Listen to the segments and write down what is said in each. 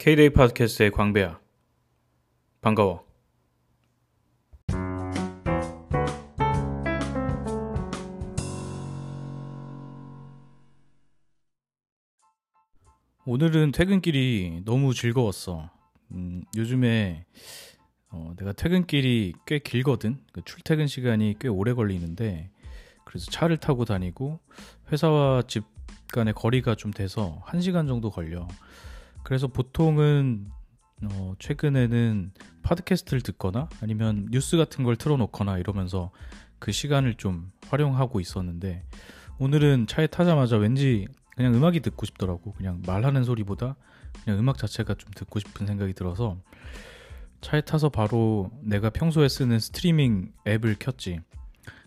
K-데이 팟캐스트의 광배야. 반가워. 오늘은 퇴근길이 너무 즐거웠어. 음, 요즘에 어, 내가 퇴근길이 꽤 길거든. 그 출퇴근 시간이 꽤 오래 걸리는데 그래서 차를 타고 다니고 회사와 집 간의 거리가 좀 돼서 1시간 정도 걸려. 그래서 보통은 어, 최근에는 팟캐스트를 듣거나 아니면 뉴스 같은 걸 틀어놓거나 이러면서 그 시간을 좀 활용하고 있었는데 오늘은 차에 타자마자 왠지 그냥 음악이 듣고 싶더라고. 그냥 말하는 소리보다 그냥 음악 자체가 좀 듣고 싶은 생각이 들어서 차에 타서 바로 내가 평소에 쓰는 스트리밍 앱을 켰지.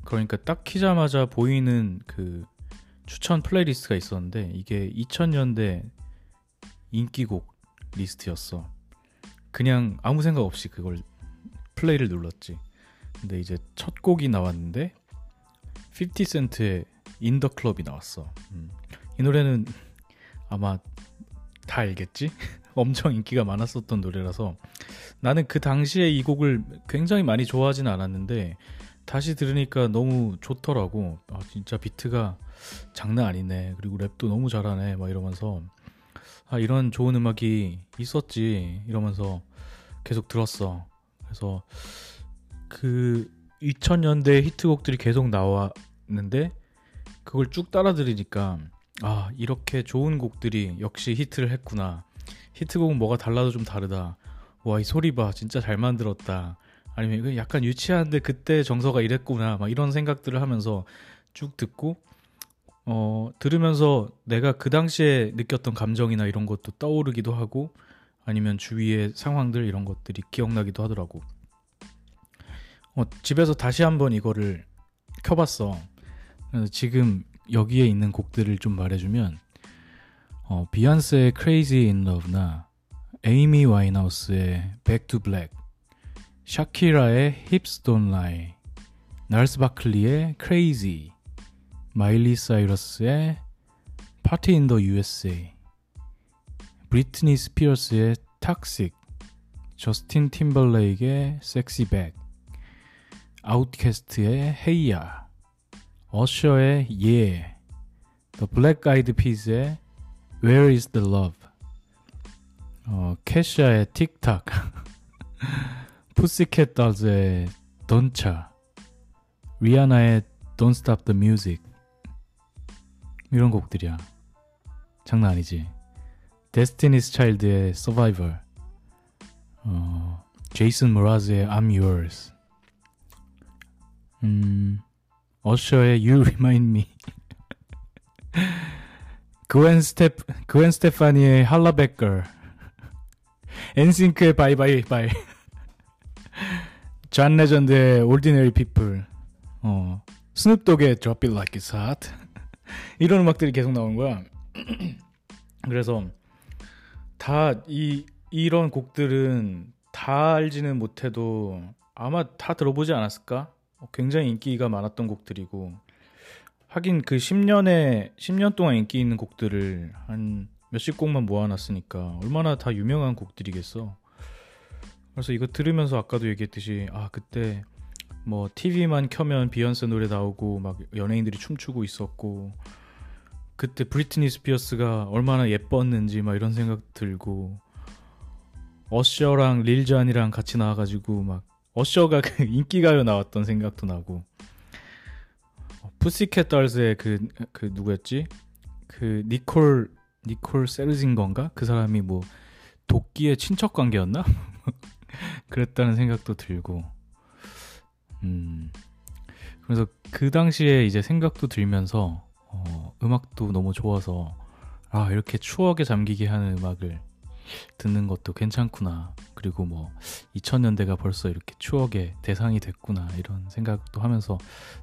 그러니까 딱 키자마자 보이는 그 추천 playlist가 있었는데 이게 2000년대 인기곡 리스트였어. 그냥 아무 생각 없이 그걸 플레이를 눌렀지. 근데 이제 첫 곡이 나왔는데 50센트의 In Da Club이 나왔어. 음. 이 노래는 아마 다 알겠지? 엄청 인기가 많았었던 노래라서 나는 그 당시에 이 곡을 굉장히 많이 좋아하진 않았는데 다시 들으니까 너무 좋더라고. 아, 진짜 비트가 장난 아니네. 그리고 랩도 너무 잘하네. 막 이러면서 아, 이런 좋은 음악이 있었지. 이러면서 계속 들었어. 그래서 그 2000년대 히트곡들이 계속 나왔는데 그걸 쭉 따라 들으니까 아, 이렇게 좋은 곡들이 역시 히트를 했구나. 히트곡은 뭐가 달라도 좀 다르다. 와, 이 소리 봐. 진짜 잘 만들었다. 아니면 약간 유치한데 그때 정서가 이랬구나. 막 이런 생각들을 하면서 쭉 듣고 어, 들으면서 내가 그 당시에 느꼈던 감정이나 이런 것도 떠오르기도 하고 아니면 주위의 상황들 이런 것들이 기억나기도 하더라고. 어, 집에서 다시 한번 이거를 켜봤어. 그래서 지금 여기에 있는 곡들을 좀 말해주면 어, 비욘세의 Crazy in Love나 에이미 와인하우스의 Back to Black, 샤키라의 Hips Don't Lie, 날스 바클리의 Crazy, 마일리 사이러스의 Party in the USA, 브리트니 스피어스의 Toxic, 저스틴 Sexy Back, 아웃캐스트의 Hey Ya, 어셔의 Yeah, The Black Eyed Peas의 Where is the Love, 어, 캐샤의 틱탁, 푸시캣 dols의 Don't 리아나의 Don't Stop the Music, 이런 곡들이야. 장난 아니지. 데스티니스 차일드의 Survivor, 어, 제이슨 모라즈의 I'm Yours, 음, 어셔의 You Remind Me, 그웬 스테 그웬 스테파니의 Hollaback Girl, 엔싱크의 Bye Bye Bye, 존 레전드의 Ordinary People, 어, 스눕독의 It Like It's Hot. 이런 음악들이 계속 나오는 거야. 그래서 다 이 이런 곡들은 다 알지는 못해도 아마 다 들어보지 않았을까? 굉장히 인기가 많았던 곡들이고 하긴 그 10년에 10년 동안 인기 있는 곡들을 한 몇십 곡만 모아놨으니까 얼마나 다 유명한 곡들이겠어. 그래서 이거 들으면서 아까도 얘기했듯이 아 그때 뭐 TV만 켜면 비욘세 노래 나오고 막 연예인들이 춤추고 있었고 그때 브리트니 스피어스가 얼마나 예뻤는지 막 이런 생각 들고 어셔랑 릴잔이랑 같이 나와가지고 막 어셔가 그 인기가요 나왔던 생각도 나고 푸시캣 dols의 그, 그 누구였지? 그 니콜 니콜 세르진 건가? 그 사람이 뭐 도끼의 친척 관계였나? 그랬다는 생각도 들고 음. 그래서 그 당시에 이제 생각도 들면서 어, 음악도 너무 좋아서 아 이렇게 추억에 잠기게 하는 음악을 듣는 것도 괜찮구나. 그리고 뭐 2000년대가 벌써 이렇게 추억의 대상이 됐구나 이런 생각도 하면서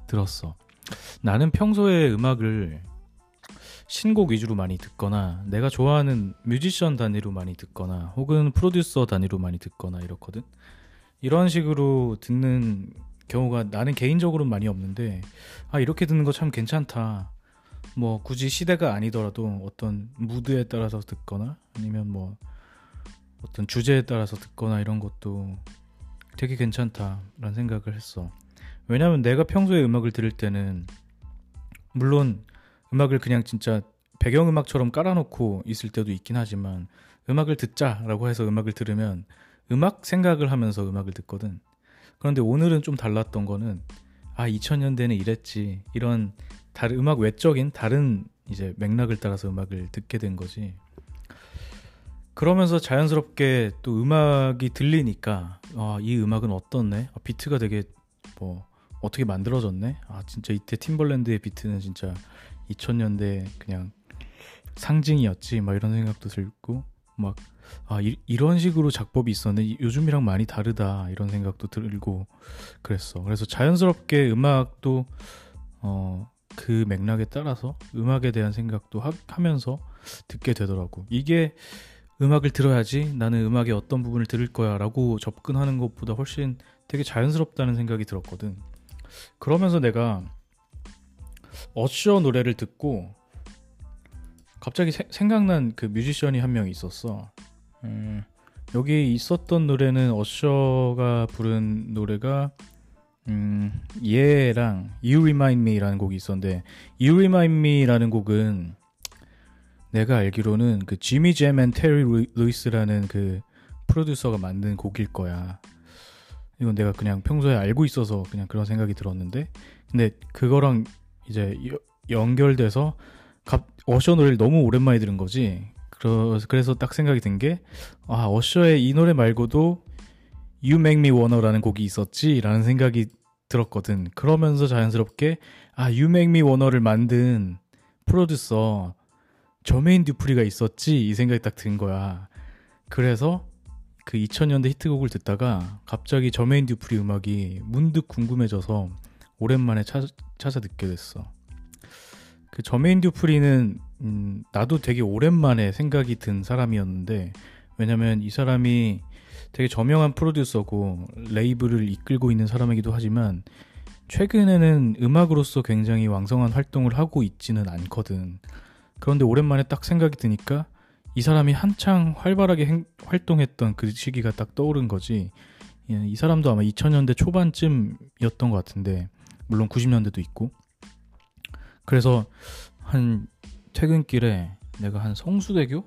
들었어. 나는 평소에 음악을 신곡 위주로 많이 듣거나 내가 좋아하는 뮤지션 단위로 많이 듣거나 혹은 프로듀서 단위로 많이 듣거나 이렇거든. 이런 식으로 듣는 경우가 나는 개인적으로는 많이 없는데 아 이렇게 듣는 거 참 괜찮다. 뭐 굳이 시대가 아니더라도 어떤 무드에 따라서 듣거나 아니면 뭐 어떤 주제에 따라서 듣거나 이런 것도 되게 괜찮다라는 생각을 했어. 왜냐하면 내가 평소에 음악을 들을 때는 물론 음악을 그냥 진짜 배경음악처럼 깔아놓고 있을 때도 있긴 하지만 음악을 듣자라고 해서 음악을 들으면 음악 생각을 하면서 음악을 듣거든. 그런데 오늘은 좀 달랐던 거는 아 2000년대는 이랬지 이런 다른 음악 외적인 다른 이제 맥락을 따라서 음악을 듣게 된 거지. 그러면서 자연스럽게 또 음악이 들리니까 아, 이 음악은 어떻네? 아, 비트가 되게 뭐 어떻게 만들어졌네? 아 진짜 이때 팀벌랜드의 비트는 진짜 2000년대 그냥 상징이었지 막 이런 생각도 들고 막 아, 이, 런 식으로 작법이 있었네. 요즘이랑 많이 다르다. 이런 생각도 들고 그랬어. 그래서 자연스럽게 음악도 어, 그 맥락에 따라서 음악에 대한 생각도 하, 면서 듣게 되더라고. 이게 음악을 들어야지 나는 음악의 어떤 부분을 들을 거야 라고 접근하는 것보다 훨씬 되게 자연스럽다는 생각이 들었거든. 그러면서 내가 어셔 노래를 듣고 갑자기 세, 생각난 그 뮤지션이 한 명 있었어. 음, 여기 있었던 노래는 어셔가 부른 노래가 음, Yeah랑 You Remind Me라는 곡이 있었는데 You Remind Me라는 곡은 내가 알기로는 그 지미 잼 앤 테리 루이스라는 그 프로듀서가 만든 곡일 거야. 이건 내가 그냥 평소에 알고 있어서 그냥 그런 생각이 들었는데 근데 그거랑 이제 여, 연결돼서 갑, 어셔 노래를 너무 오랜만에 들은 거지. 그래서 딱 생각이 든 게, 아, 어셔의 이 노래 말고도 You Make Me Wanna라는 곡이 있었지? 라는 생각이 들었거든. 그러면서 자연스럽게, 아, You Make Me Wanna를 만든 프로듀서, 저메인 듀프리가 있었지? 이 생각이 딱 든 거야. 그래서 그 2000년대 히트곡을 듣다가 갑자기 저메인 듀프리 음악이 문득 궁금해져서 오랜만에 찾아, 찾아 듣게 됐어. 그 저메인 듀프리는 음, 나도 되게 오랜만에 생각이 든 사람이었는데 왜냐면 이 사람이 되게 저명한 프로듀서고 레이블을 이끌고 있는 사람이기도 하지만 최근에는 음악으로서 굉장히 왕성한 활동을 하고 있지는 않거든. 그런데 오랜만에 딱 생각이 드니까 이 사람이 한창 활발하게 행, 활동했던 그 시기가 딱 떠오른 거지. 예, 이 사람도 아마 2000년대 초반쯤이었던 것 같은데, 물론 90년대도 있고. 그래서 한 퇴근길에 내가 한 성수대교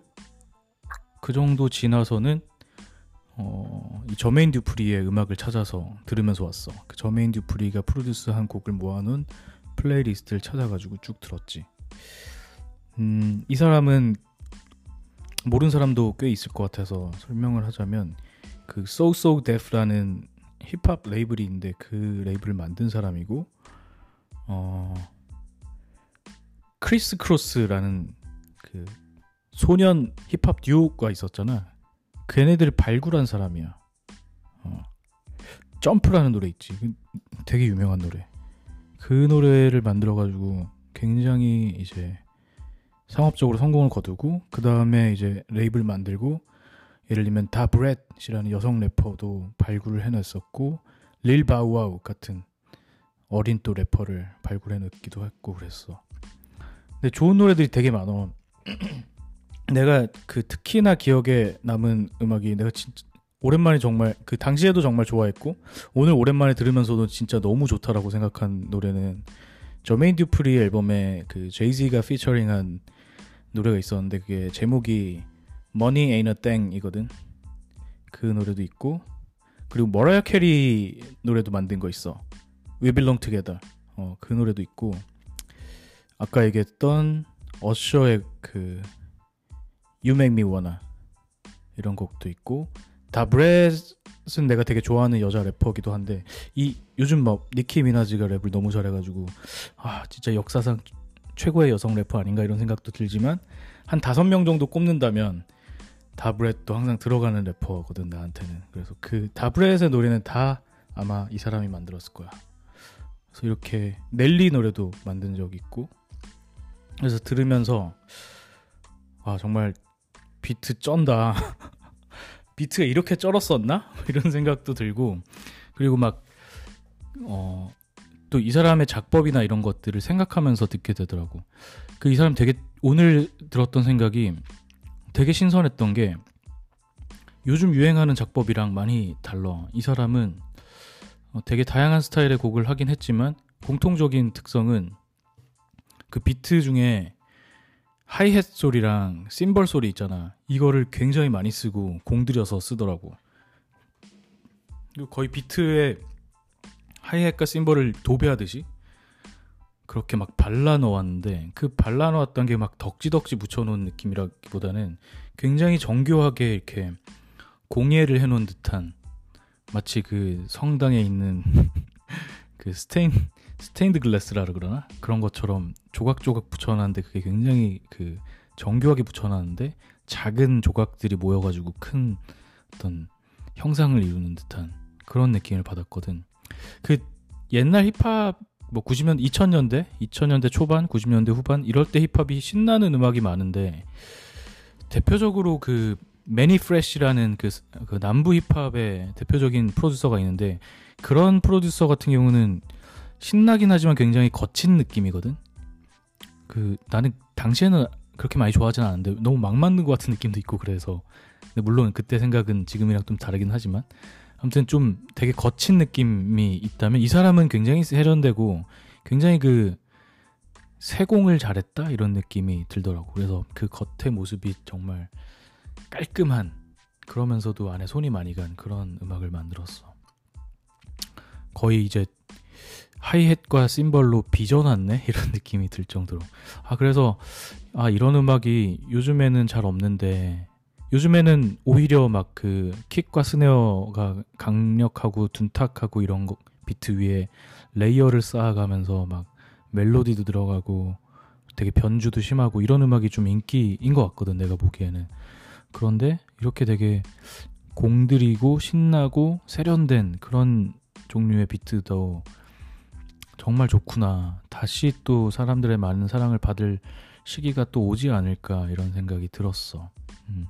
그 정도 지나서는 어, 이 저메인 듀프리의 음악을 찾아서 들으면서 왔어. 그 저메인 듀프리가 produce한 곡을 모아놓은 playlist를 찾아가지고 쭉 들었지. 음, 이 사람은 모르는 사람도 꽤 있을 것 같아서 설명을 하자면 그 So So Def라는 힙합 레이블이 있는데 그 레이블을 만든 사람이고 어 크리스 크로스라는 그 소년 힙합 듀오가 있었잖아. 걔네들을 발굴한 사람이야. 어. Jump라는 노래 있지. 그 되게 유명한 노래. 그 노래를 만들어가지고 굉장히 이제 상업적으로 성공을 거두고 그 다음에 이제 레이블 만들고 예를 들면 다브렛이라는 여성 래퍼도 발굴을 해냈었고 릴 바우아우 같은 어린 또 래퍼를 발굴해냈기도 했고 그랬어. 근데 좋은 노래들이 되게 많어. 내가 그 특히나 기억에 남은 음악이 내가 진짜 오랜만에 정말 그 당시에도 정말 좋아했고 오늘 오랜만에 들으면서도 진짜 너무 좋다라고 생각한 노래는 저메인 듀프리 앨범에 그 제이지가 피처링한 노래가 있었는데 그게 제목이 Money Ain't a Thing이거든. 그 노래도 있고 그리고 머라이어 캐리 노래도 만든 거 있어. We Belong Together. 어, 그 노래도 있고 아까 얘기했던 어셔의 그 You Make Me Wanna 이런 곡도 있고 다브랫은 내가 되게 좋아하는 여자 래퍼기도 한데 이 요즘 막 니키 미나지가 랩을 너무 잘해가지고 아 진짜 역사상 최고의 여성 래퍼 아닌가 이런 생각도 들지만 한 다섯 명 정도 꼽는다면 다브랫도 항상 들어가는 래퍼거든 나한테는. 그래서 그 다브랫의 노래는 다 아마 이 사람이 만들었을 거야. 그래서 이렇게 넬리 노래도 만든 적 있고 그래서 들으면서 아 정말 비트 쩐다 비트가 이렇게 쩔었었나 이런 생각도 들고 그리고 막 어, 또 이 사람의 작법이나 이런 것들을 생각하면서 듣게 되더라고. 그 이 사람 되게 오늘 들었던 생각이 되게 신선했던 게 요즘 유행하는 작법이랑 많이 달라. 이 사람은 어, 되게 다양한 스타일의 곡을 하긴 했지만 공통적인 특성은 그 비트 중에 하이햇 소리랑 심벌 소리 있잖아. 이거를 굉장히 많이 쓰고 공들여서 쓰더라고. 거의 비트에 하이햇과 심벌을 도배하듯이 그렇게 막 발라 놓았는데 그 발라 놓았던 게 막 덕지덕지 붙여놓은 느낌이라기보다는 굉장히 정교하게 이렇게 공예를 해놓은 듯한 마치 그 성당에 있는 그 스테인 스테인드 글래스라 그러나 그런 것처럼 조각조각 붙여놨는데 그게 굉장히 그 정교하게 붙여놨는데 작은 조각들이 모여가지고 큰 어떤 형상을 이루는 듯한 그런 느낌을 받았거든. 그 옛날 힙합 뭐 90년 2000년대 2000년대 초반 90년대 후반 이럴 때 힙합이 신나는 음악이 많은데 대표적으로 그 매니 프레쉬라는 그, 그 남부 힙합의 대표적인 프로듀서가 있는데 그런 프로듀서 같은 경우는 신나긴 하지만 굉장히 거친 느낌이거든. 그 나는 당시에는 그렇게 많이 좋아하진 않았는데 너무 막 맞는 것 같은 느낌도 있고 그래서 근데 물론 그때 생각은 지금이랑 좀 다르긴 하지만 아무튼 좀 되게 거친 느낌이 있다면 이 사람은 굉장히 세련되고 굉장히 그 세공을 잘했다 이런 느낌이 들더라고. 그래서 그 겉의 모습이 정말 깔끔한 그러면서도 안에 손이 많이 간 그런 음악을 만들었어. 거의 이제 하이햇과 심벌로 빚어놨네? 이런 느낌이 들 정도로. 아 그래서 아 이런 음악이 요즘에는 잘 없는데 요즘에는 오히려 막 그 kick과 snare가 강력하고 둔탁하고 이런 거 비트 위에 layer를 쌓아가면서 막 멜로디도 들어가고 되게 변주도 심하고 이런 음악이 좀 인기인 것 같거든 내가 보기에는. 그런데 이렇게 되게 공들이고 신나고 세련된 그런 종류의 비트도 정말 좋구나. 다시 또 사람들의 많은 사랑을 받을 시기가 또 오지 않을까 이런 생각이 들었어. 음.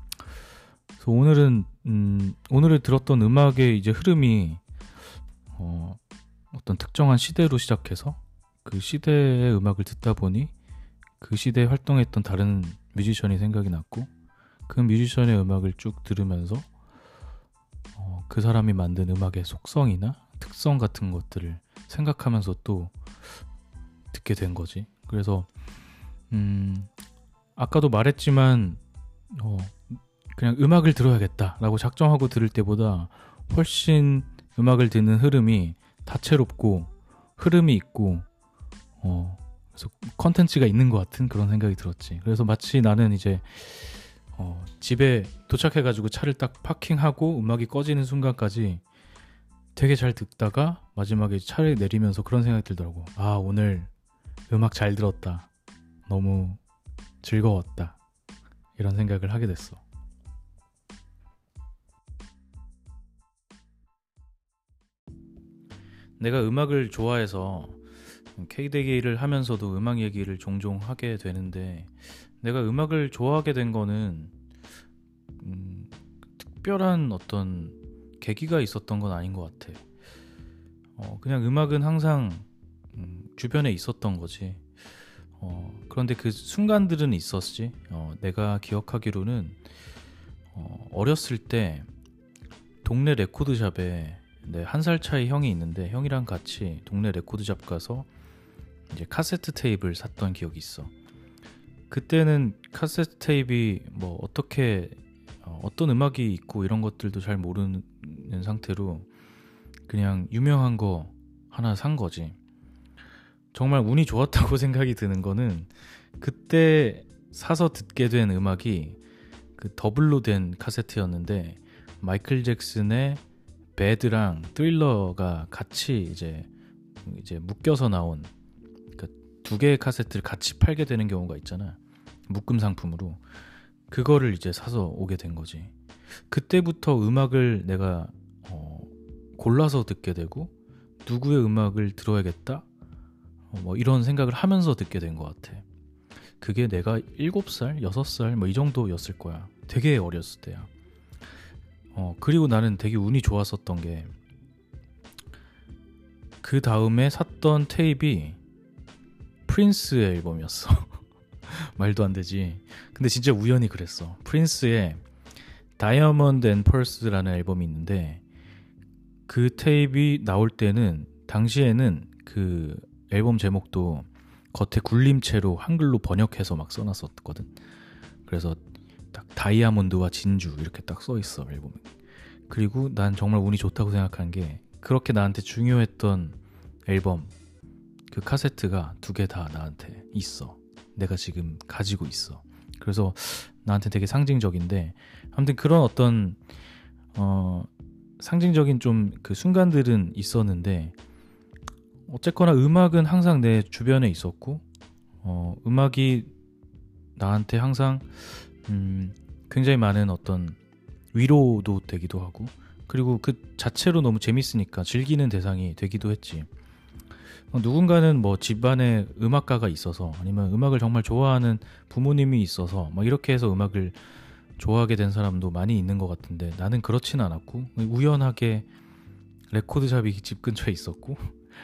그래서 오늘은 음, 오늘을 들었던 음악의 이제 흐름이 어, 어떤 특정한 시대로 시작해서 그 시대의 음악을 듣다 보니 그 시대에 활동했던 다른 뮤지션이 생각이 났고 그 뮤지션의 음악을 쭉 들으면서 어, 그 사람이 만든 음악의 속성이나 특성 같은 것들을 생각하면서 또 듣게 된 거지. 그래서 음 아까도 말했지만 어 그냥 음악을 들어야겠다라고 작정하고 들을 때보다 훨씬 음악을 듣는 흐름이 다채롭고 흐름이 있고 어 그래서 컨텐츠가 있는 것 같은 그런 생각이 들었지. 그래서 마치 나는 이제 어, 집에 도착해가지고 차를 딱 파킹하고 음악이 꺼지는 순간까지 되게 잘 듣다가 마지막에 차를 내리면서 그런 생각이 들더라고. 아, 오늘 음악 잘 들었다. 너무 즐거웠다. 이런 생각을 하게 됐어. 내가 음악을 좋아해서 K대기를 하면서도 음악 얘기를 종종 하게 되는데 내가 음악을 좋아하게 된 거는 음, 특별한 어떤 계기가 있었던 건 아닌 것 같아. 어, 그냥 음악은 항상 음, 주변에 있었던 거지. 어, 그런데 그 순간들은 있었지. 어, 내가 기억하기로는 어, 어렸을 때 동네 레코드샵에 네, 한살 차이 형이 있는데 형이랑 같이 동네 레코드샵 가서 이제 카세트 테이프를 샀던 기억이 있어. 그때는 카세트 테이프이 뭐 어떻게 어, 어떤 음악이 있고 이런 것들도 잘 모르는 상태로 그냥 유명한 거 하나 산 거지. 정말 운이 좋았다고 생각이 드는 거는 그때 사서 듣게 된 음악이 그 더블로 된 카세트였는데 마이클 잭슨의 Bad랑 Thriller가 같이 이제 이제 묶여서 나온 그두 개의 카세트를 같이 팔게 되는 경우가 있잖아. 묶음 상품으로. 그거를 이제 사서 오게 된 거지. 그때부터 음악을 내가 어, 골라서 듣게 되고 누구의 음악을 들어야겠다 어, 뭐 이런 생각을 하면서 듣게 된 것 같아. 그게 내가 7살, 6살 뭐 이 정도였을 거야. 되게 어렸을 때야. 어, 그리고 나는 되게 운이 좋았었던 게 그 다음에 샀던 테이프이 프린스의 앨범이었어. 말도 안 되지. 근데 진짜 우연히 그랬어. 프린스의 Diamonds and Pearls라는 앨범이 있는데 그 테이프이 나올 때는 당시에는 그 앨범 제목도 겉에 굴림체로 한글로 번역해서 막 써놨었거든. 그래서 딱 다이아몬드와 진주 이렇게 딱 써 있어 앨범에. 그리고 난 정말 운이 좋다고 생각한 게 그렇게 나한테 중요했던 앨범 그 카세트가 두 개 다 나한테 있어. 내가 지금 가지고 있어. 그래서 나한테 되게 상징적인데 아무튼 그런 어떤 어 상징적인 좀 그 순간들은 있었는데 어쨌거나 음악은 항상 내 주변에 있었고 어 음악이 나한테 항상 음 굉장히 많은 어떤 위로도 되기도 하고 그리고 그 자체로 너무 재밌으니까 즐기는 대상이 되기도 했지. 어, 누군가는 뭐 집안에 음악가가 있어서 아니면 음악을 정말 좋아하는 부모님이 있어서 막 이렇게 해서 음악을 좋아하게 된 사람도 많이 있는 것 같은데 나는 그렇진 않았고 우연하게 레코드샵이 집 근처에 있었고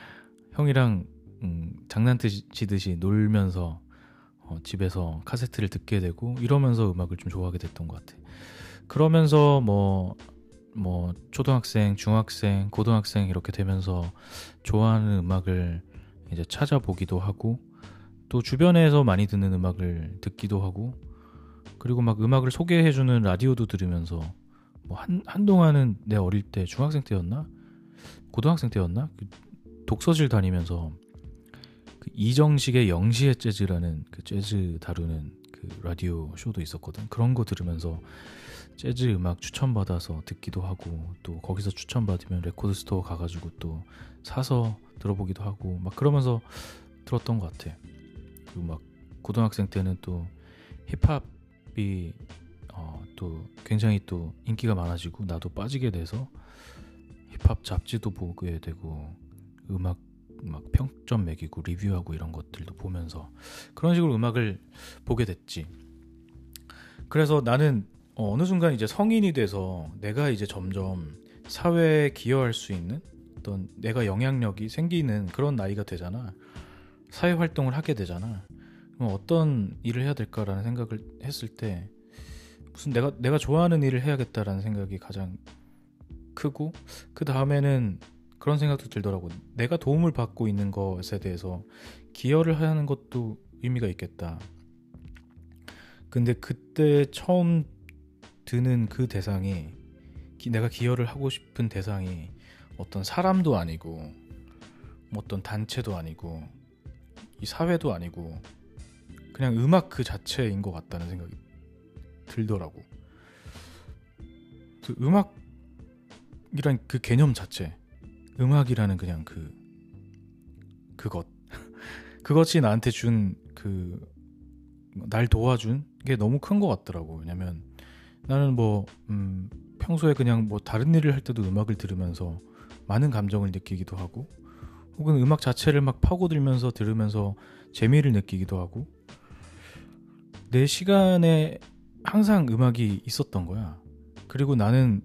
형이랑 음, 장난치듯이 놀면서 어, 집에서 카세트를 듣게 되고 이러면서 음악을 좀 좋아하게 됐던 것 같아. 그러면서 뭐 뭐 초등학생, 중학생, 고등학생 이렇게 되면서 좋아하는 음악을 이제 찾아보기도 하고 또 주변에서 많이 듣는 음악을 듣기도 하고 그리고 막 음악을 소개해주는 라디오도 들으면서 뭐 한, 한동안은 내 어릴 때 중학생 때였나? 고등학생 때였나? 그 독서실 다니면서 그 이정식의 영시의 재즈라는 그 재즈 다루는 그 라디오 쇼도 있었거든. 그런 거 들으면서 재즈 음악 추천받아서 듣기도 하고 또 거기서 추천받으면 record store 가가지고 또 사서 들어보기도 하고 막 그러면서 들었던 것 같아. 그리고 막 고등학생 때는 또 힙합이 어, 또 굉장히 또 인기가 많아지고 나도 빠지게 돼서 힙합 잡지도 보게 되고 음악 막 평점 매기고 리뷰하고 이런 것들도 보면서 그런 식으로 음악을 보게 됐지. 그래서 나는 어, 어느 순간 이제 성인이 돼서 내가 이제 점점 사회에 기여할 수 있는 어떤 내가 영향력이 생기는 그런 나이가 되잖아. 사회 활동을 하게 되잖아. 그럼 어떤 일을 해야 될까라는 생각을 했을 때 무슨 내가 내가 좋아하는 일을 해야겠다라는 생각이 가장 크고 그 다음에는 그런 생각도 들더라고. 내가 도움을 받고 있는 것에 대해서 기여를 하는 것도 의미가 있겠다. 근데 그때 처음 드는 그 대상이 내가 기여를 하고 싶은 대상이 어떤 사람도 아니고 뭐 어떤 단체도 아니고 이 사회도 아니고 그냥 음악 그 자체인 것 같다는 생각이 들더라고. 그 음악이란 그 개념 자체, 음악이라는 그냥 그 그것, 그것이 나한테 준 그 날 도와준 게 너무 큰 것 같더라고. 왜냐면 나는 뭐 음, 평소에 그냥 뭐 다른 일을 할 때도 음악을 들으면서 많은 감정을 느끼기도 하고 혹은 음악 자체를 막 파고들면서 들으면서 재미를 느끼기도 하고 내 시간에 항상 음악이 있었던 거야. 그리고 나는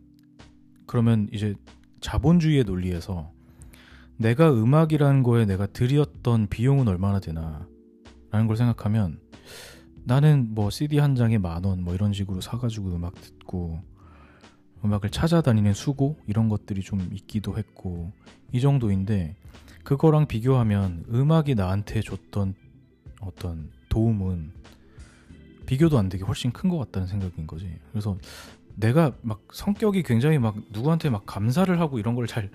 그러면 이제 자본주의의 논리에서 내가 음악이라는 거에 내가 들였던 비용은 얼마나 되나 라는 걸 생각하면 나는 뭐 CD 한 장에 만 원 뭐 이런 식으로 사가지고 음악 듣고 음악을 찾아다니는 수고 이런 것들이 좀 있기도 했고 이 정도인데 그거랑 비교하면 음악이 나한테 줬던 어떤 도움은 비교도 안 되게 훨씬 큰 것 같다는 생각인 거지. 그래서 내가 막 성격이 굉장히 막 누구한테 막 감사를 하고 이런 걸 잘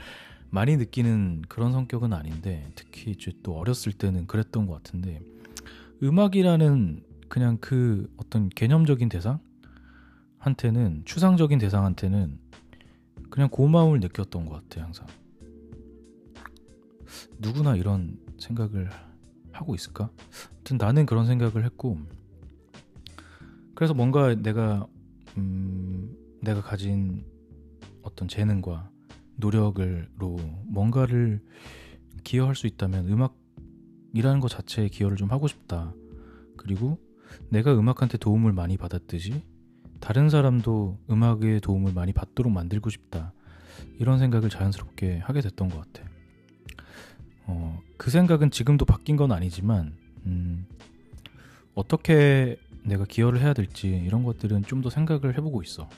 많이 느끼는 그런 성격은 아닌데 특히 이제 또 어렸을 때는 그랬던 것 같은데 음악이라는 그냥 그 어떤 개념적인 대상한테는 추상적인 대상한테는 그냥 고마움을 느꼈던 것 같아 항상. 누구나 이런 생각을 하고 있을까? 하여튼 나는 그런 생각을 했고 그래서 뭔가 내가 음, 내가 가진 어떤 재능과 노력을로 뭔가를 기여할 수 있다면 음악이라는 것 자체에 기여를 좀 하고 싶다. 그리고 내가 음악한테 도움을 많이 받았듯이 다른 사람도 음악의 도움을 많이 받도록 만들고 싶다. 이런 생각을 자연스럽게 하게 됐던 것 같아. 어, 그 생각은 지금도 바뀐 건 아니지만, 음, 어떻게 내가 기여를 해야 될지 이런 것들은 좀 더 생각을 해보고 있어.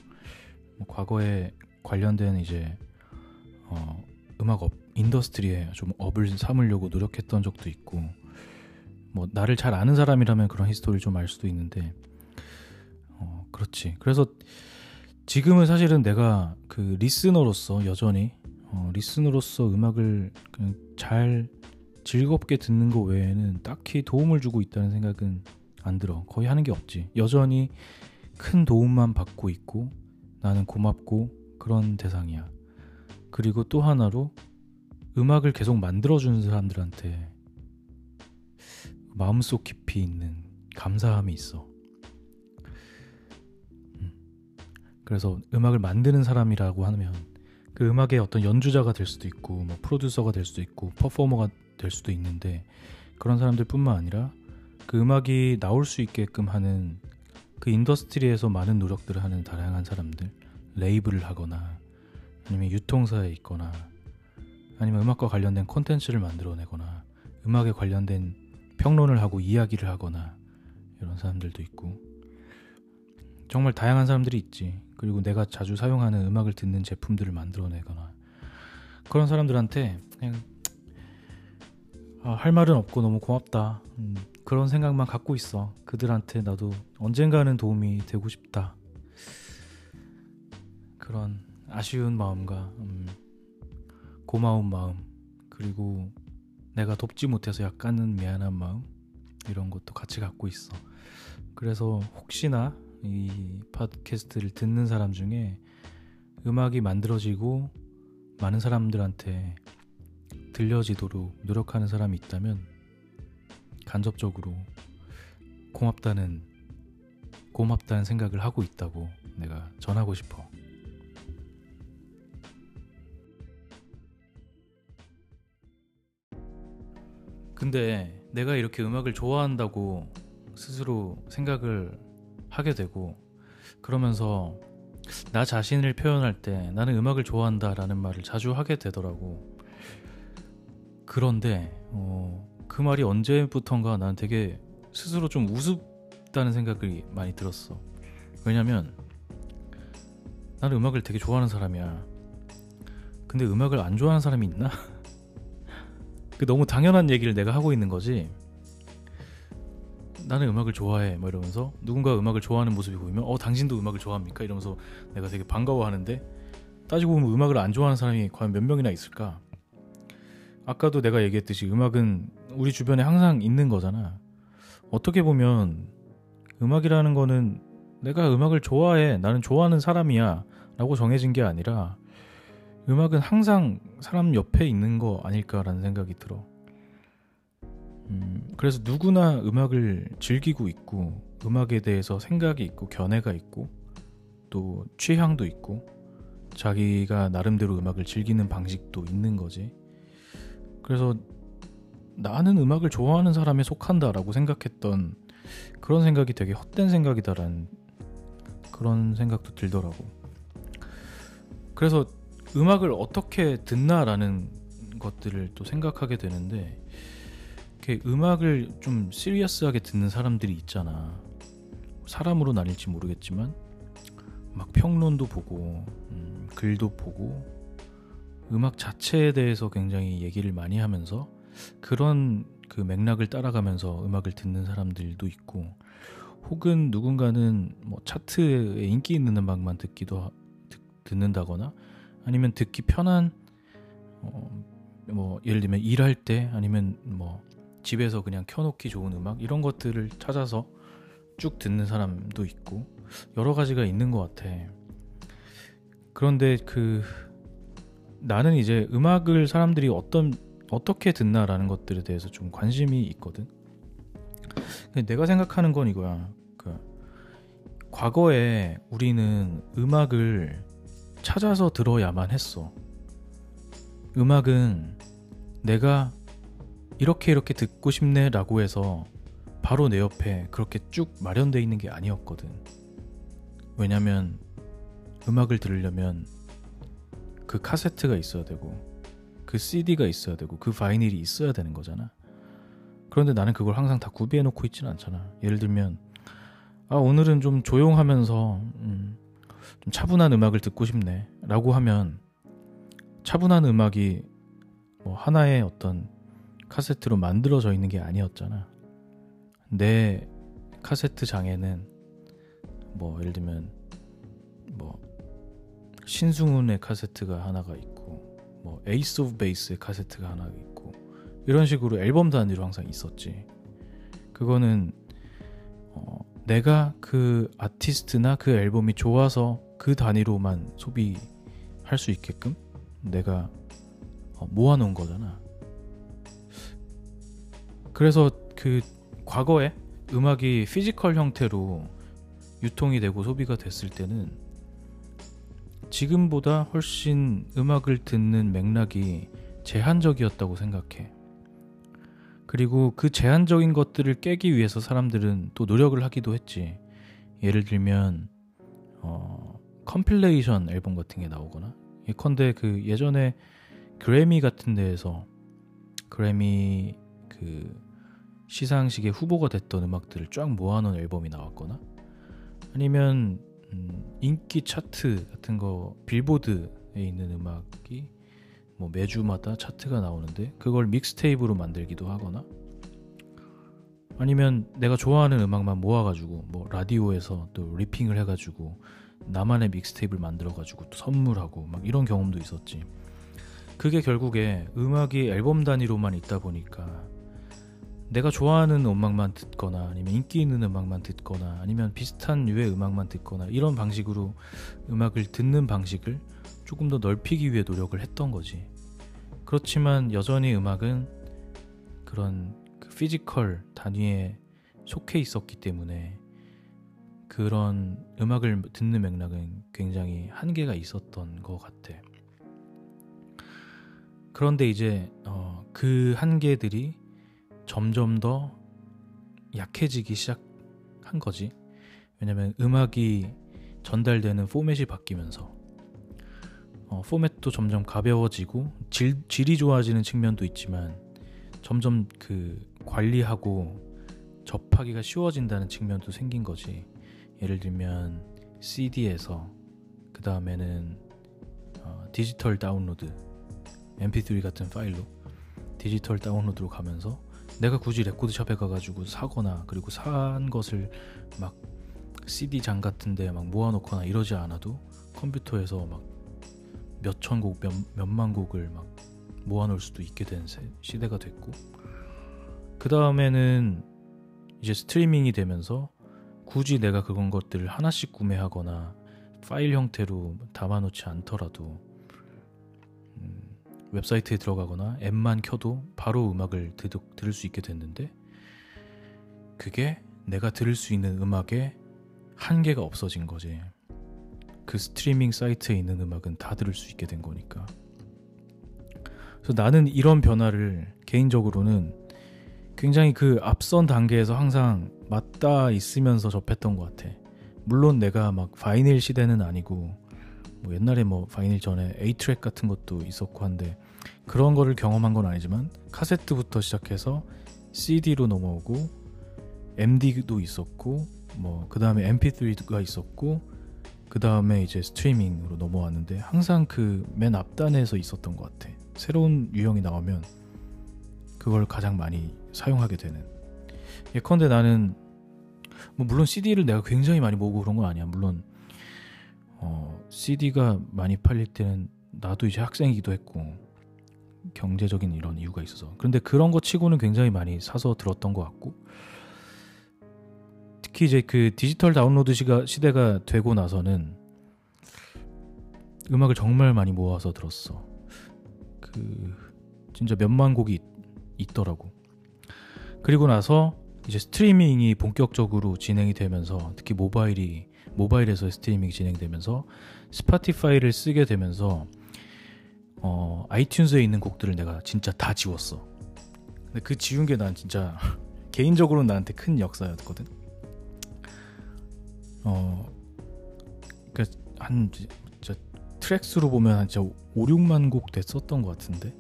뭐 과거에 관련된 이제 어, 음악 업 industry에 좀 업을 삼으려고 노력했던 적도 있고 뭐 나를 잘 아는 사람이라면 그런 히스토리를 좀 알 수도 있는데 어, 그렇지. 그래서 지금은 사실은 내가 그 리스너로서 여전히 어, 리스너로서 음악을 그냥 잘 즐겁게 듣는 거 외에는 딱히 도움을 주고 있다는 생각은 안 들어. 거의 하는 게 없지. 여전히 큰 도움만 받고 있고 나는 고맙고 그런 대상이야. 그리고 또 하나로 음악을 계속 만들어주는 사람들한테 마음속 깊이 있는 감사함이 있어. 음. 그래서 음악을 만드는 사람이라고 하면 그 음악의 어떤 연주자가 될 수도 있고 뭐 프로듀서가 될 수도 있고 퍼포머가 될 수도 있는데 그런 사람들뿐만 아니라 그 음악이 나올 수 있게끔 하는 그 industry에서 많은 노력들을 하는 다양한 사람들 레이블을 하거나 아니면 유통사에 있거나 아니면 음악과 관련된 콘텐츠를 만들어내거나 음악에 관련된 평론을 하고 이야기를 하거나 이런 사람들도 있고. 정말 다양한 사람들이 있지. 그리고 내가 자주 사용하는 음악을 듣는 제품들을 만들어내거나 그런 사람들한테 그냥 아, 할 말은 없고 너무 고맙다. 음, 그런 생각만 갖고 있어. 그들한테 나도 언젠가는 도움이 되고 싶다. 그런 아쉬운 마음과 음, 고마운 마음 그리고 내가 돕지 못해서 약간은 미안한 마음 이런 것도 같이 갖고 있어 그래서 혹시나 이 팟캐스트를 듣는 사람 중에 음악이 만들어지고 많은 사람들한테 들려지도록 노력하는 사람이 있다면 간접적으로 고맙다는 고맙다는 생각을 하고 있다고 내가 전하고 싶어. 근데 내가 이렇게 음악을 좋아한다고 스스로 생각을 하게 되고 그러면서 나 자신을 표현할 때 나는 음악을 좋아한다라는 말을 자주 하게 되더라고. 그런데 어, 그 말이 언제부턴가 난 되게 스스로 좀 우습다는 생각이 많이 들었어. 왜냐면 나는 음악을 되게 좋아하는 사람이야. 근데 음악을 안 좋아하는 사람이 있나? 그 너무 당연한 얘기를 내가 하고 있는 거지. 나는 음악을 좋아해 뭐 이러면서 누군가 음악을 좋아하는 모습이 보이면 어 당신도 음악을 좋아합니까? 이러면서 내가 되게 반가워하는데 따지고 보면 음악을 안 좋아하는 사람이 과연 몇 명이나 있을까? 아까도 내가 얘기했듯이 음악은 우리 주변에 항상 있는 거잖아. 어떻게 보면 음악이라는 거는 내가 음악을 좋아해 나는 좋아하는 사람이야 라고 정해진 게 아니라 음악은 항상 사람 옆에 있는 거 아닐까라는 생각이 들어 음, 그래서 누구나 음악을 즐기고 있고 음악에 대해서 생각이 있고 견해가 있고 또 취향도 있고 자기가 나름대로 음악을 즐기는 방식도 있는 거지. 그래서 나는 음악을 좋아하는 사람에 속한다라고 생각했던 그런 생각이 되게 헛된 생각이다라는 그런 생각도 들더라고. 그래서 음악을 어떻게 듣나라는 것들을 또 생각하게 되는데 이렇게 음악을 좀 시리어스하게 듣는 사람들이 있잖아. 사람으로 나뉠지 모르겠지만 막 평론도 보고 음, 글도 보고 음악 자체에 대해서 굉장히 얘기를 많이 하면서 그런 그 맥락을 따라가면서 음악을 듣는 사람들도 있고 혹은 누군가는 뭐 차트에 인기 있는 음악만 듣기도 듣는다거나 아니면 듣기 편한 어, 뭐 예를 들면 일할 때 아니면 뭐 집에서 그냥 켜놓기 좋은 음악 이런 것들을 찾아서 쭉 듣는 사람도 있고 여러 가지가 있는 것 같아. 그런데 그 나는 이제 음악을 사람들이 어떤 어떻게 듣나라는 것들에 대해서 좀 관심이 있거든. 내가 생각하는 건 이거야. 그 과거에 우리는 음악을 찾아서 들어야만 했어. 음악은 내가 이렇게 이렇게 듣고 싶네 라고 해서 바로 내 옆에 그렇게 쭉 마련돼 있는 게 아니었거든. 왜냐면 음악을 들으려면 그 카세트가 있어야 되고 그 CD가 있어야 되고 그 바이닐이 있어야 되는 거잖아. 그런데 나는 그걸 항상 다 구비해 놓고 있지는 않잖아. 예를 들면 아 오늘은 좀 조용하면서 음, 좀 차분한 음악을 듣고 싶네 라고 하면 차분한 음악이 뭐 하나의 어떤 카세트로 만들어져 있는 게 아니었잖아. 내 카세트 장에는 뭐 예를 들면 뭐 신승훈의 카세트가 하나가 있고 뭐 Ace of Base의 카세트가 하나 있고 이런 식으로 앨범 단위로 항상 있었지. 그거는 어 내가 그 아티스트나 그 앨범이 좋아서 그 단위로만 소비할 수 있게끔 내가 어, 모아놓은 거잖아. 그래서 그 과거에 음악이 physical 형태로 유통이 되고 소비가 됐을 때는 지금보다 훨씬 음악을 듣는 맥락이 제한적이었다고 생각해. 그리고 그 제한적인 것들을 깨기 위해서 사람들은 또 노력을 하기도 했지. 예를 들면 어, compilation 앨범 같은 게 나오거나 예컨대 그 예전에 그래미 같은 데에서 그래미 그 시상식에 후보가 됐던 음악들을 쫙 모아놓은 앨범이 나왔거나 아니면 음, 인기 차트 같은 거 빌보드에 있는 음악이 뭐 매주마다 차트가 나오는데 그걸 믹스테이프로 만들기도 하거나 아니면 내가 좋아하는 음악만 모아가지고 뭐 라디오에서 또 리핑을 해가지고 나만의 믹스테이프를 만들어가지고 또 선물하고 막 이런 경험도 있었지. 그게 결국에 음악이 앨범 단위로만 있다 보니까 내가 좋아하는 음악만 듣거나 아니면 인기 있는 음악만 듣거나 아니면 비슷한 류의 음악만 듣거나 이런 방식으로 음악을 듣는 방식을 조금 더 넓히기 위해 노력을 했던 거지. 그렇지만 여전히 음악은 그런 그 physical 단위에 속해 있었기 때문에 그런 음악을 듣는 맥락은 굉장히 한계가 있었던 것 같아. 그런데 이제 어, 그 한계들이 점점 더 약해지기 시작한 거지. 왜냐면 음악이 전달되는 포맷이 바뀌면서 어, 포맷도 점점 가벼워지고 질, 질이 좋아지는 측면도 있지만 점점 그 관리하고 접하기가 쉬워진다는 측면도 생긴 거지. 예를 들면 CD에서 그 다음에는 어, 디지털 다운로드 MP3 같은 파일로 디지털 다운로드로 가면서 내가 굳이 레코드샵에 가가지고 사거나 그리고 산 것을 막 CD 장 같은데 막 모아놓거나 이러지 않아도 컴퓨터에서 막 몇 천 곡, 몇, 몇만 곡을 막 모아놓을 수도 있게 된 시대가 됐고 그 다음에는 이제 스트리밍이 되면서 굳이 내가 그건 것들을 하나씩 구매하거나 파일 형태로 담아놓지 않더라도 음, 웹사이트에 들어가거나 앱만 켜도 바로 음악을 들, 들을 수 있게 됐는데 그게 내가 들을 수 있는 음악에 한계가 없어진 거지. 그 스트리밍 사이트에 있는 음악은 다 들을 수 있게 된 거니까. 그래서 나는 이런 변화를 개인적으로는 굉장히 그 앞선 단계에서 항상 맞닿아 있으면서 접했던 것 같아. 물론 내가 막 바이닐 시대는 아니고 뭐 옛날에 뭐 바이닐 전에 A 트랙 같은 것도 있었고 한데 그런 거를 경험한 건 아니지만 카세트부터 시작해서 CD로 넘어오고 MD도 있었고 뭐 그 다음에 MP3가 있었고 그 다음에 이제 스트리밍으로 넘어왔는데 항상 그 맨 앞단에서 있었던 것 같아. 새로운 유형이 나오면 그걸 가장 많이 사용하게 되는. 예컨대 나는 뭐 물론 CD를 내가 굉장히 많이 모으고 그런 건 아니야. 물론 어, CD가 많이 팔릴 때는 나도 이제 학생이기도 했고 경제적인 이런 이유가 있어서 그런데 그런 거 치고는 굉장히 많이 사서 들었던 것 같고 특히 이제 그 디지털 다운로드 시가, 시대가 되고 나서는 음악을 정말 많이 모아서 들었어. 그 진짜 몇만 곡이 있, 더라고 그리고 나서 이제 스트리밍이 본격적으로 진행이 되면서 특히 모바일이 모바일에서 스트리밍이 진행되면서 Spotify를 쓰게 되면서 어, iTunes에 있는 곡들을 내가 진짜 다 지웠어. 근데 그 지운 게 난 진짜 개인적으로 나한테 큰 역사였거든. 어, 그러니까 한 진짜 트랙수로 보면 한 진짜 5, 6만 곡 됐었던 것 같은데.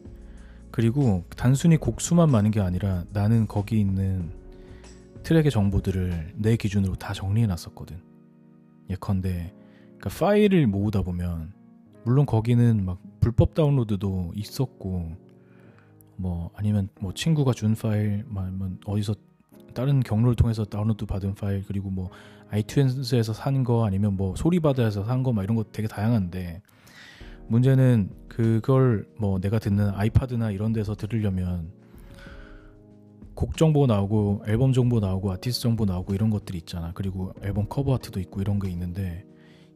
그리고 단순히 곡 수만 많은 게 아니라 나는 거기 있는 트랙의 정보들을 내 기준으로 다 정리해 놨었거든. 예컨대 그러니까 파일을 모으다 보면 물론 거기는 막 불법 다운로드도 있었고 뭐 아니면 뭐 친구가 준 파일 뭐 어디서 다른 경로를 통해서 다운로드 받은 파일 그리고 뭐 아이튠즈에서 산 거 아니면 뭐 소리바다에서 산 거 막 이런 거 되게 다양한데 문제는 그걸 뭐 내가 듣는 아이파드나 이런 데서 들으려면 곡 정보 나오고 앨범 정보 나오고 아티스트 정보 나오고 이런 것들이 있잖아. 그리고 앨범 커버 아트도 있고 이런 게 있는데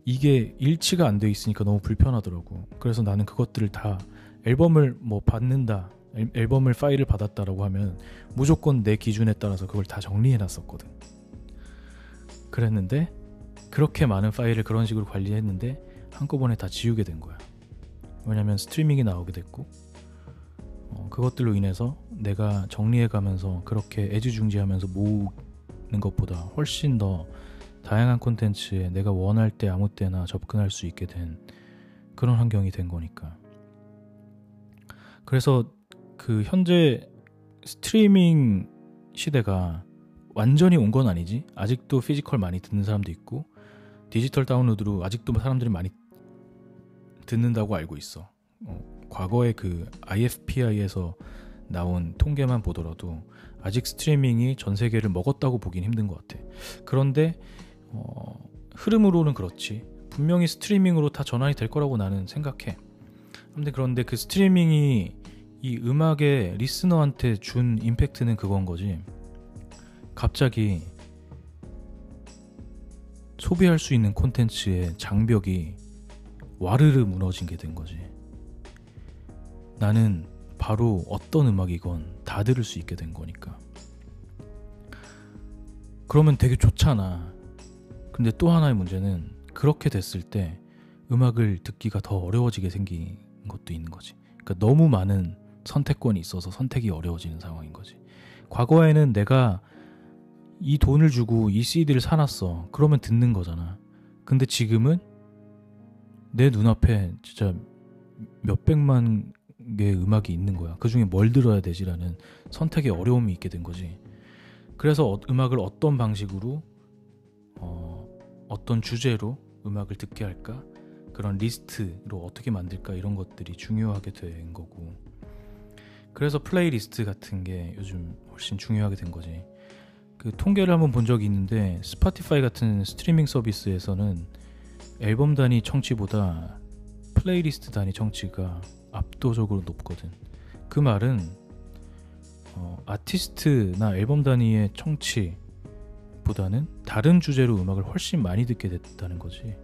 이게 일치가 안 돼 있으니까 너무 불편하더라고. 그래서 나는 그것들을 다 앨범을 뭐 받는다. 앨범을 파일을 받았다라고 하면 무조건 내 기준에 따라서 그걸 다 정리해 놨었거든. 그랬는데 그렇게 많은 파일을 그런 식으로 관리했는데 한꺼번에 다 지우게 된 거야. 왜냐면 스트리밍이 나오게 됐고 어, 그것들로 인해서 내가 정리해 가면서 그렇게 애지중지하면서 모으는 것보다 훨씬 더 다양한 콘텐츠에 내가 원할 때 아무 때나 접근할 수 있게 된 그런 환경이 된 거니까. 그래서 그 현재 스트리밍 시대가 완전히 온 건 아니지. 아직도 physical 많이 듣는 사람도 있고 디지털 다운로드로 아직도 사람들이 많이 듣는다고 알고 있어. 어, 과거에 그 IFPI에서 나온 통계만 보더라도 아직 스트리밍이 전 세계를 먹었다고 보긴 힘든 것 같아. 그런데 어, 흐름으로는 그렇지. 분명히 스트리밍으로 다 전환이 될 거라고 나는 생각해. 근데 그런데 그 스트리밍이 이 음악의 리스너한테 준 임팩트는 그건 거지. 갑자기 소비할 수 있는 콘텐츠의 장벽이 와르르 무너진 게 된 거지. 나는 바로 어떤 음악이건 다 들을 수 있게 된 거니까. 그러면 되게 좋잖아. 근데 또 하나의 문제는 그렇게 됐을 때 음악을 듣기가 더 어려워지게 생긴 것도 있는 거지. 그러니까 너무 많은 선택권이 있어서 선택이 어려워지는 상황인 거지. 과거에는 내가 이 돈을 주고 이 CD를 사놨어. 그러면 듣는 거잖아. 근데 지금은 내 눈앞에 진짜 몇백만 개의 음악이 있는 거야. 그 중에 뭘 들어야 되지라는 선택의 어려움이 있게 된 거지. 그래서 어, 음악을 어떤 방식으로 어, 어떤 주제로 음악을 듣게 할까? 그런 리스트로 어떻게 만들까? 이런 것들이 중요하게 된 거고. 그래서 플레이리스트 같은 게 요즘 훨씬 중요하게 된 거지. 그 통계를 한번 본 적이 있는데 Spotify 같은 스트리밍 서비스에서는 앨범 단위 청취보다 플레이리스트 단위 청취가 압도적으로 높거든. 그 말은 어, 아티스트나 앨범 단위의 청취보다는 다른 주제로 음악을 훨씬 많이 듣게 됐다는 거지.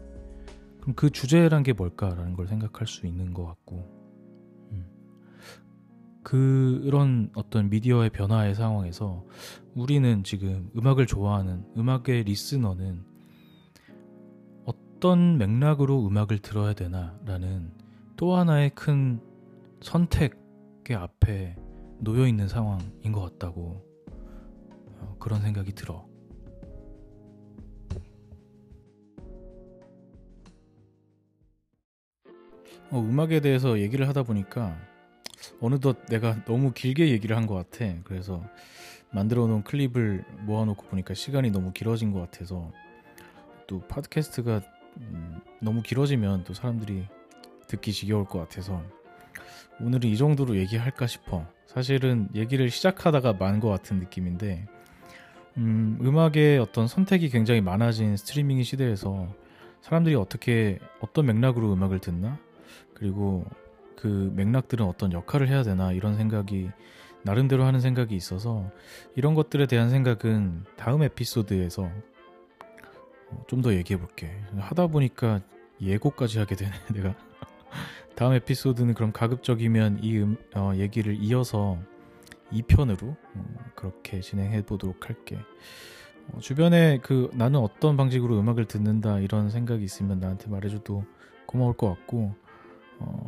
그럼 그 주제란 게 뭘까라는 걸 생각할 수 있는 것 같고, 음. 그런 어떤 미디어의 변화의 상황에서 우리는 지금 음악을 좋아하는 음악의 리스너는 어떤 맥락으로 음악을 들어야 되나라는 또 하나의 큰 선택의 앞에 놓여 있는 상황인 것 같다고 어, 그런 생각이 들어. 어, 음악에 대해서 얘기를 하다 보니까 어느덧 내가 너무 길게 얘기를 한 것 같아. 그래서 만들어 놓은 클립을 모아놓고 보니까 시간이 너무 길어진 것 같아서 또 팟캐스트가 음, 너무 길어지면 또 사람들이 듣기 지겨울 것 같아서 오늘은 이 정도로 얘기할까 싶어. 사실은 얘기를 시작하다가 만 것 같은 느낌인데, 음, 음악의 어떤 선택이 굉장히 많아진 스트리밍 시대에서 사람들이 어떻게, 어떤 맥락으로 음악을 듣나? 그리고 그 맥락들은 어떤 역할을 해야 되나? 이런 생각이 나름대로 하는 생각이 있어서 이런 것들에 대한 생각은 다음 에피소드에서 좀 더 얘기해 볼게. 하다 보니까 예고까지 하게 되네, 내가. 다음 에피소드는 그럼 가급적이면 이 음, 어, 얘기를 이어서 2편으로 음, 그렇게 진행해 보도록 할게. 어, 주변에 그 나는 어떤 방식으로 음악을 듣는다 이런 생각이 있으면 나한테 말해줘도 고마울 것 같고 어,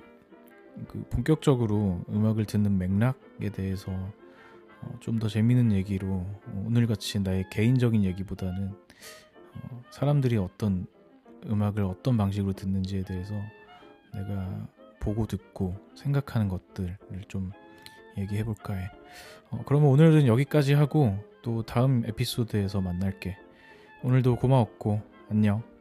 그 본격적으로 음악을 듣는 맥락에 대해서 어, 좀더 재미있는 얘기로 오늘 같이 나의 개인적인 얘기보다는 어, 사람들이 어떤 음악을 어떤 방식으로 듣는지에 대해서 내가 보고 듣고 생각하는 것들을 좀 얘기해 볼까 해. 어, 그러면 오늘은 여기까지 하고 또 다음 에피소드에서 만날게. 오늘도 고마웠고 안녕.